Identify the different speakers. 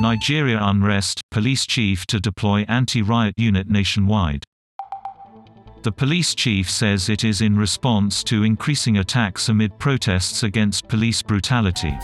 Speaker 1: Nigeria unrest, police chief to deploy anti-riot unit nationwide. The police chief says it is in response to increasing attacks amid protests against police brutality.